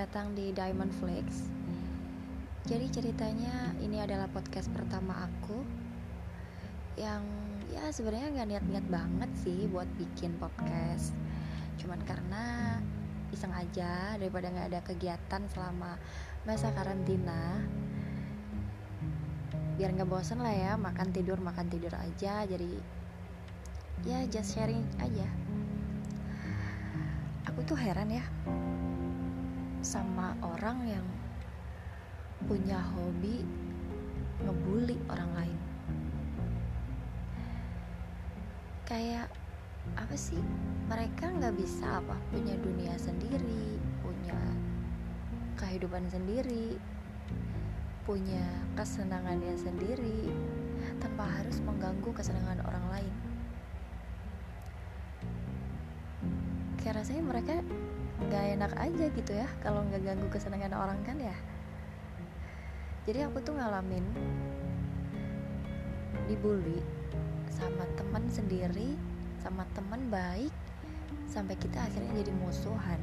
datang di Diamond Flakes. Jadi ceritanya ini adalah podcast pertama aku yang ya sebenarnya nggak niat-niat banget sih buat bikin podcast. Cuman karena iseng aja daripada nggak ada kegiatan selama masa karantina. Biar nggak bosen lah ya makan tidur makan tidur aja. Jadi ya just sharing aja. Aku tuh heran ya sama orang yang punya hobi ngebully orang lain. Kayak apa sih? Mereka nggak bisa apa? Punya dunia sendiri punya kehidupan sendiri punya kesenangannya sendiri tanpa harus mengganggu kesenangan orang lain. Kayak rasanya mereka nggak enak aja gitu ya kalau nggak ganggu kesenangan orang kan ya. Jadi aku tuh ngalamin dibully sama teman sendiri sama teman baik sampai kita akhirnya jadi musuhan.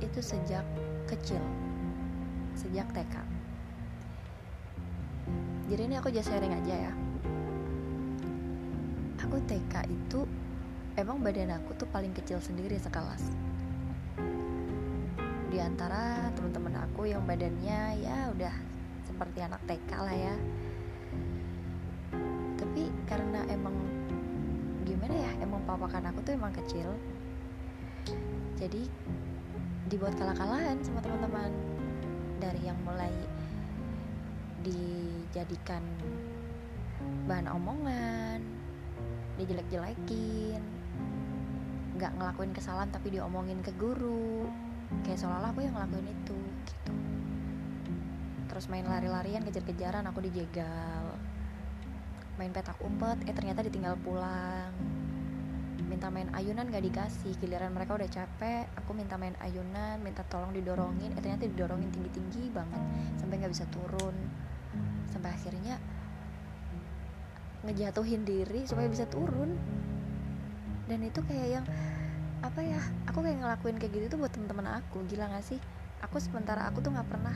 Itu sejak kecil sejak TK jadi ini aku just sharing aja ya. Aku TK itu emang badan aku tuh paling kecil sendiri sekelas. Di antara teman-teman aku yang badannya ya udah seperti anak TK lah ya. Tapi karena emang gimana ya emang papakan aku tuh emang kecil jadi dibuat kalah-kalahan sama teman-teman. Dari yang mulai dijadikan bahan omongan dijelek-jelekin nggak ngelakuin kesalahan tapi diomongin ke guru. Kayak seolah-olah aku yang ngelakuin itu gitu. Terus main lari-larian kejar-kejaran aku dijegal. Main petak umpet eh ternyata ditinggal pulang. Minta main ayunan gak dikasih giliran mereka udah capek aku minta main ayunan minta tolong didorongin eh ternyata didorongin tinggi-tinggi banget sampai nggak bisa turun. Sampai akhirnya ngejatuhin diri supaya bisa turun dan itu kayak yang apa ya aku kayak ngelakuin kayak gitu tuh buat teman-teman aku gila gak sih? Aku sementara aku tuh nggak pernah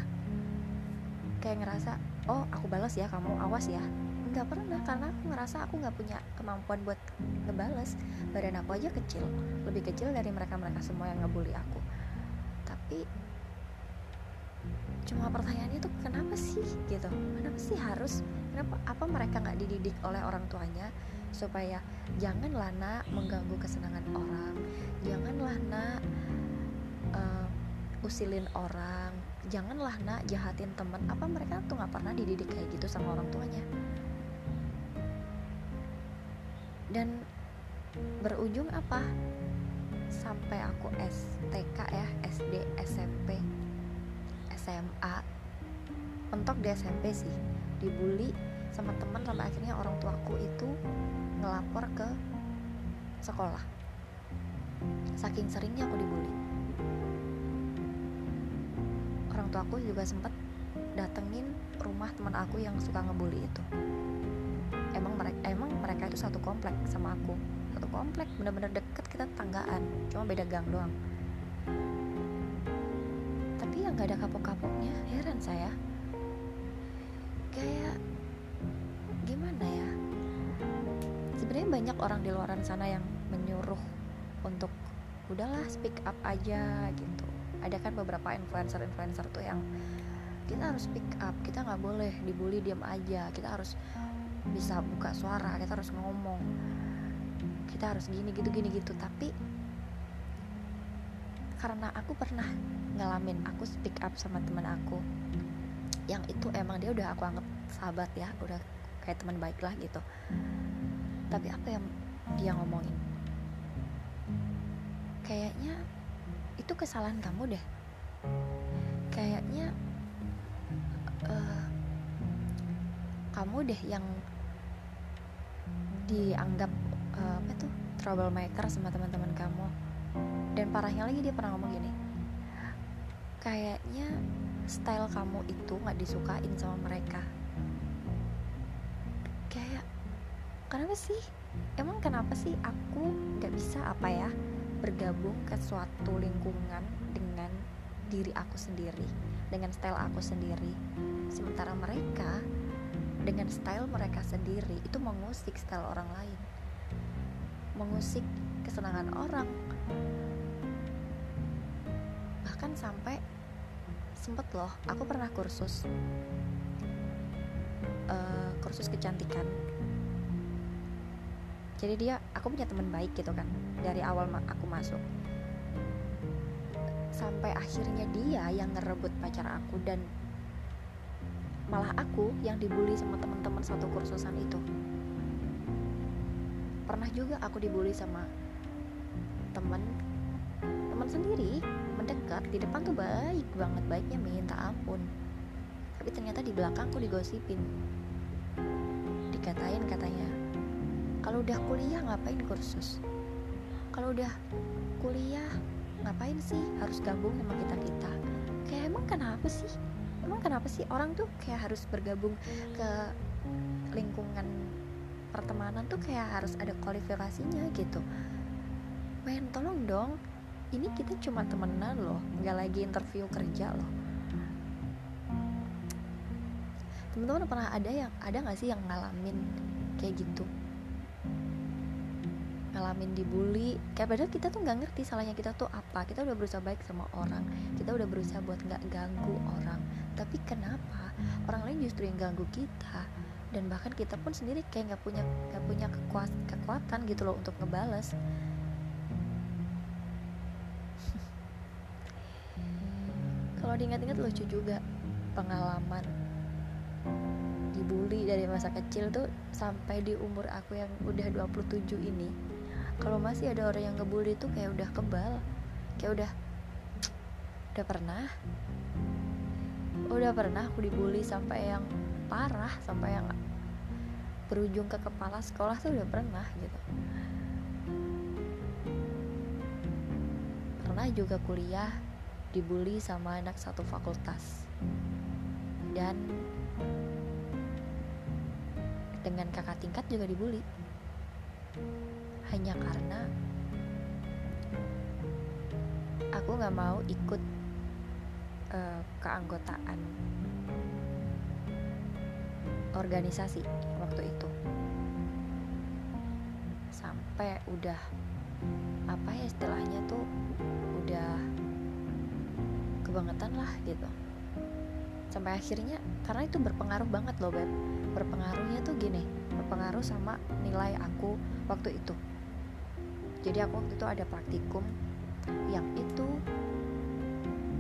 kayak ngerasa oh aku balas ya kamu awas ya. Nggak pernah karena aku ngerasa aku nggak punya kemampuan buat ngebales badan aku aja kecil lebih kecil dari mereka mereka semua yang ngebully aku. Tapi cuma pertanyaannya tuh kenapa sih gitu? Kenapa sih harus kenapa apa mereka nggak dididik oleh orang tuanya supaya janganlah nak mengganggu kesenangan orang. Janganlah nak uh, usilin orang. Janganlah nak jahatin temen apa mereka tuh nggak pernah dididik kayak gitu sama orang tuanya? Dan berujung apa? Sampai aku STK ya SD SMP SMA mentok di SMP sih. Dibully sama teman sampai akhirnya orang tuaku itu ngelapor ke sekolah. Saking seringnya aku dibully. Orang tuaku juga sempet datengin rumah teman aku yang suka ngebully itu. Emang mereka emang mereka itu satu komplek sama aku. Satu komplek bener-bener deket kita tanggaan cuma beda gang doang. Tapi yang gak ada kapok-kapoknya. Heran saya. Kayak gimana ya? Sebenarnya banyak orang di luaran sana yang menyuruh untuk udahlah speak up aja gitu. Ada kan beberapa influencer-influencer tuh yang kita harus speak up kita nggak boleh dibully diam aja kita harus bisa buka suara kita harus ngomong kita harus gini gitu gini gitu. Tapi karena aku pernah ngalamin aku speak up sama teman aku yang itu emang dia udah aku anggap sahabat ya udah kayak teman baik lah gitu. Tapi apa yang dia ngomongin? Kayaknya itu kesalahan kamu deh. Kayaknya uh, kamu deh yang dianggap uh, apa tuh troublemaker sama teman-teman kamu. Dan parahnya lagi dia pernah ngomong gini kayaknya style kamu itu nggak disukain sama mereka kenapa sih? Emang kenapa sih aku nggak bisa apa ya bergabung ke suatu lingkungan dengan diri aku sendiri dengan style aku sendiri? Sementara mereka dengan style mereka sendiri itu mengusik style orang lain. Mengusik kesenangan orang. Bahkan sampai sempet loh aku pernah kursus. Uh, kursus kecantikan jadi dia aku punya teman baik gitu kan dari awal aku masuk. Sampai akhirnya dia yang ngerebut pacar aku dan malah aku yang dibully sama teman-teman satu kursusan itu. Pernah juga aku dibully sama temen teman sendiri mendekat di depan tuh baik banget baiknya minta ampun. Tapi ternyata di belakangku digosipin. Dikatain katanya kalau udah kuliah ngapain kursus? Kalau udah kuliah ngapain sih harus gabung sama kita kita? Kayak emang kenapa sih? Emang kenapa sih orang tuh kayak harus bergabung ke lingkungan pertemanan tuh kayak harus ada kualifikasinya gitu? Men tolong dong. Ini kita cuma temenan loh nggak lagi interview kerja loh. Teman-teman pernah ada yang ada nggak sih yang ngalamin kayak gitu ngalamin dibully kayak padahal kita tuh nggak ngerti salahnya kita tuh apa. Kita udah berusaha baik sama orang kita udah berusaha buat nggak ganggu orang. Tapi kenapa orang lain justru yang ganggu kita? Dan bahkan kita pun sendiri kayak nggak punya nggak punya kekuat, kekuatan gitu loh untuk ngebales. Kalau diingat-ingat lucu juga pengalaman dibully dari masa kecil tuh sampai di umur aku yang udah 27 ini kalau masih ada orang yang ngebully tuh kayak udah kebal. Kayak udah udah pernah. Udah pernah aku dibully sampai yang parah sampai yang berujung ke kepala sekolah tuh udah pernah gitu. Pernah juga kuliah dibully sama anak satu fakultas. Dan dengan kakak tingkat juga dibully hanya karena aku nggak mau ikut uh, keanggotaan organisasi waktu itu. Sampai udah apa ya istilahnya tuh udah kebangetan lah gitu. Sampai akhirnya karena itu berpengaruh banget loh beb. Berpengaruhnya tuh gini berpengaruh sama nilai aku waktu itu jadi aku waktu itu ada praktikum yang itu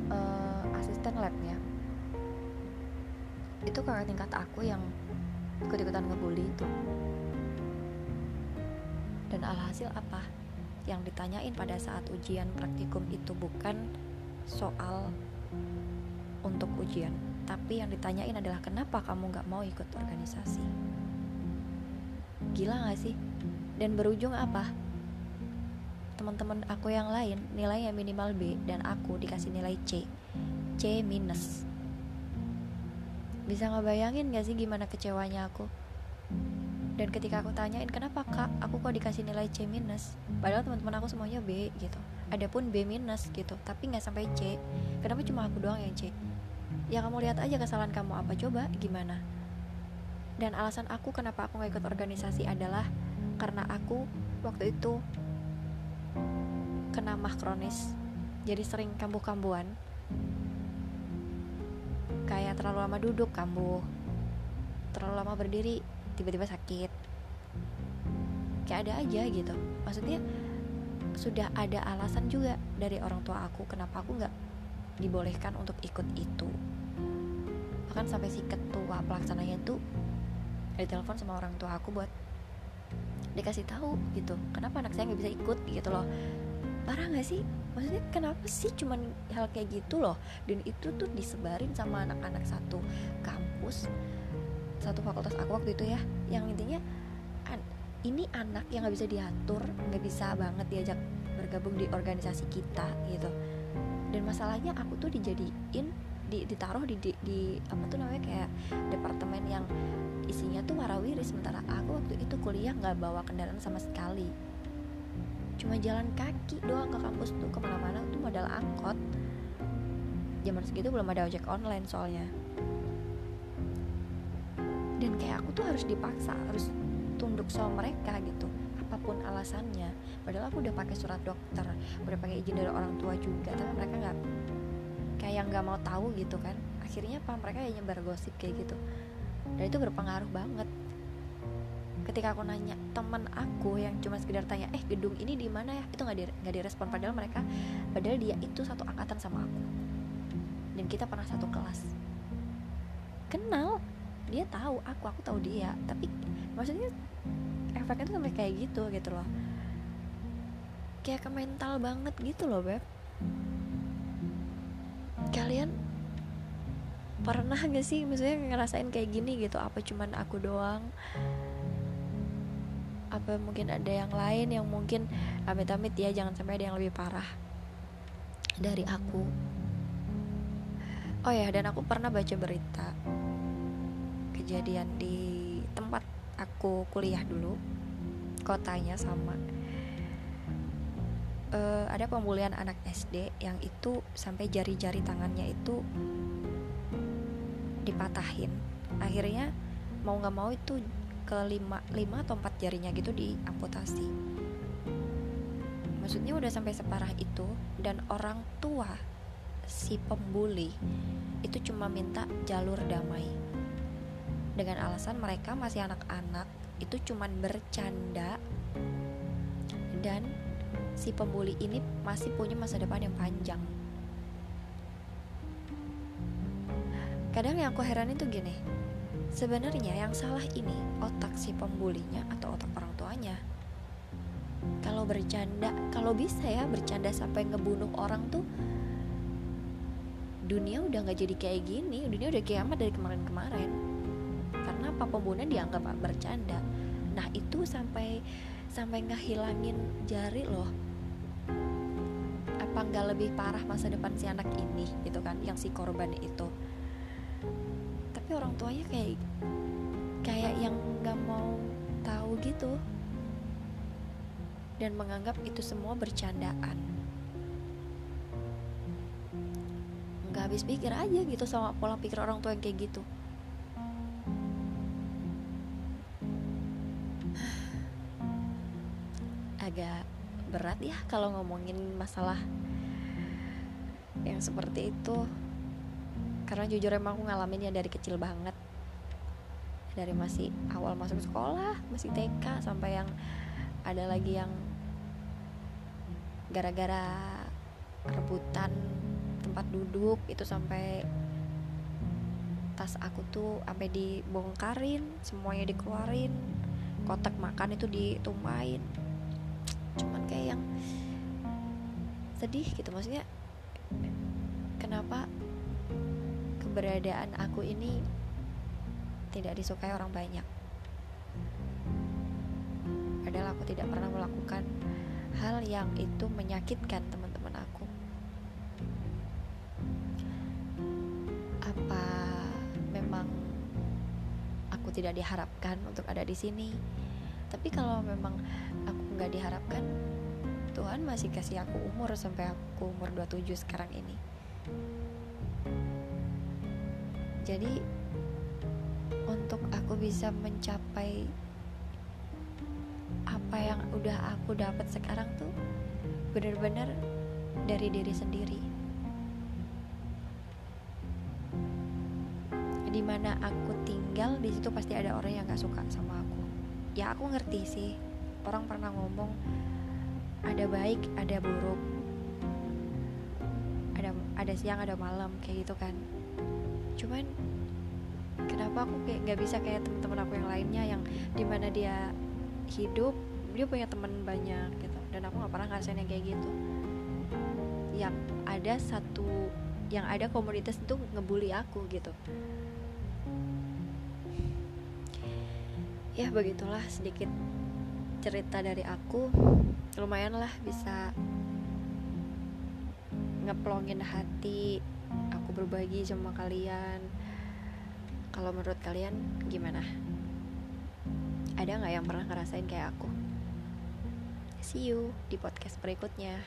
uh, asisten labnya. Itu kakak tingkat aku yang ikut-ikutan ngebully itu. Dan alhasil apa? Yang ditanyain pada saat ujian praktikum itu bukan soal untuk ujian tapi yang ditanyain adalah kenapa kamu gak mau ikut organisasi? Gila gak sih? Dan berujung apa teman-teman aku yang lain nilainya minimal B dan aku dikasih nilai C. C minus. Bisa ngebayangin gak sih gimana kecewanya aku? Dan ketika aku tanyain kenapa kak? Aku kok dikasih nilai C minus? Padahal teman-teman aku semuanya B gitu. Adapun B minus gitu. Tapi nggak sampai C. Kenapa cuma aku doang yang C? Ya kamu lihat aja kesalahan kamu apa. Coba gimana? Dan alasan aku kenapa aku nggak ikut organisasi adalah karena aku waktu itu kena mah kronis. Jadi sering kambuh-kambuhan. Kayak terlalu lama duduk kambuh. Terlalu lama berdiri tiba-tiba sakit. Kayak ada aja gitu. Maksudnya sudah ada alasan juga dari orang tua aku kenapa aku nggak dibolehkan untuk ikut itu. Bahkan sampai si ketua pelaksananya tuh ditelepon sama orang tua aku buat dikasih tahu gitu kenapa anak saya nggak bisa ikut gitu loh parah nggak sih? Maksudnya kenapa sih cuman hal kayak gitu loh? Dan itu tuh disebarin sama anak-anak satu kampus satu fakultas aku waktu itu ya. Yang intinya an ini anak yang nggak bisa diatur nggak bisa banget diajak bergabung di organisasi kita gitu. Dan masalahnya aku tuh dijadiin di, ditaruh di, di, di apa tuh namanya kayak departemen yang isinya tuh warawiri. Sementara aku waktu itu kuliah nggak bawa kendaraan sama sekali cuma jalan kaki doang ke kampus tuh ke mana-mana tuh modal angkot. Zaman segitu belum ada ojek online soalnya. Dan kayak aku tuh harus dipaksa harus tunduk sama mereka gitu apa pun alasannya. Padahal aku udah pakai surat dokter udah pakai izin dari orang tua juga tapi mereka nggak kayak nggak mau tahu gitu kan. Akhirnya apa? Mereka hanya nyebar gosip kayak gitu. Dan itu berpengaruh banget ketika aku nanya teman aku yang cuma sekedar tanya eh gedung ini di mana ya itu nggak di nggak direspon. Padahal mereka padahal dia itu satu angkatan sama aku. Dan kita pernah satu kelas. Kenal dia tahu aku aku tahu dia. Tapi maksudnya efeknya tuh sampai kayak gitu gitu loh. Kayak ke mental banget gitu loh beb. Kalian pernah gak sih maksudnya ngerasain kayak gini gitu? Apa cuman aku doang apa mungkin ada yang lain yang mungkin amit-amit ya jangan sampai ada yang lebih parah dari aku. Oh ya dan aku pernah baca berita kejadian di tempat aku kuliah dulu kotanya sama. Uh, ada pembulian anak SD yang itu sampai jari-jari tangannya itu dipatahin. Akhirnya mau nggak mau itu ke lima, lima atau empat jarinya gitu diamputasi maksudnya udah sampai separah itu dan orang tua si pembuli itu cuma minta jalur damai. Dengan alasan mereka masih anak-anak itu cuma bercanda. Dan si pembuli ini masih punya masa depan yang panjang. Kadang yang aku heranin tuh gini Sebenarnya yang salah ini otak si pembulinya atau otak orang tuanya. Kalau bercanda, kalau bisa ya bercanda sampai ngebunuh orang tuh dunia udah nggak jadi kayak gini, dunia udah kiamat dari kemarin-kemarin. Karena apa pembunuhan dianggap bercanda. Nah itu sampai sampai ngehilangin jari loh. Apa nggak lebih parah masa depan si anak ini gitu kan, yang si korban itu orang tuanya kayak kayak yang nggak mau tahu gitu. Dan menganggap itu semua bercandaan. Nggak habis pikir aja gitu sama pola pikir orang tua yang kayak gitu. Agak berat ya kalau ngomongin masalah yang seperti itu karena jujur emang aku ngalamin ya dari kecil banget. Dari masih awal masuk sekolah masih TK sampai yang ada lagi yang gara-gara rebutan tempat duduk itu sampai tas aku tuh sampai dibongkarin semuanya dikeluarin kotak makan itu ditumpahin. Cuman kayak yang sedih gitu maksudnya kenapa keberadaan aku ini tidak disukai orang banyak. Padahal aku tidak pernah melakukan hal yang itu menyakitkan teman-teman aku. Apa memang aku tidak diharapkan untuk ada di sini? Tapi kalau memang aku nggak diharapkan, Tuhan masih kasih aku umur sampai aku umur 27 sekarang ini jadi untuk aku bisa mencapai apa yang udah aku dapat sekarang tuh benar-benar dari diri sendiri. Di mana aku tinggal di situ pasti ada orang yang gak suka sama aku. Ya aku ngerti sih. Orang pernah ngomong ada baik ada buruk. Ada ada siang ada malam kayak gitu kan cuman kenapa aku kayak nggak bisa kayak teman-teman aku yang lainnya yang di mana dia hidup dia punya teman banyak gitu. Dan aku nggak pernah ngerasain yang kayak gitu. Yang ada satu yang ada komunitas itu ngebully aku gitu. Ya begitulah sedikit cerita dari aku. Lumayan lah bisa ngeplongin hati berbagi sama kalian. Kalau menurut kalian gimana? Ada nggak yang pernah ngerasain kayak aku? See you di podcast berikutnya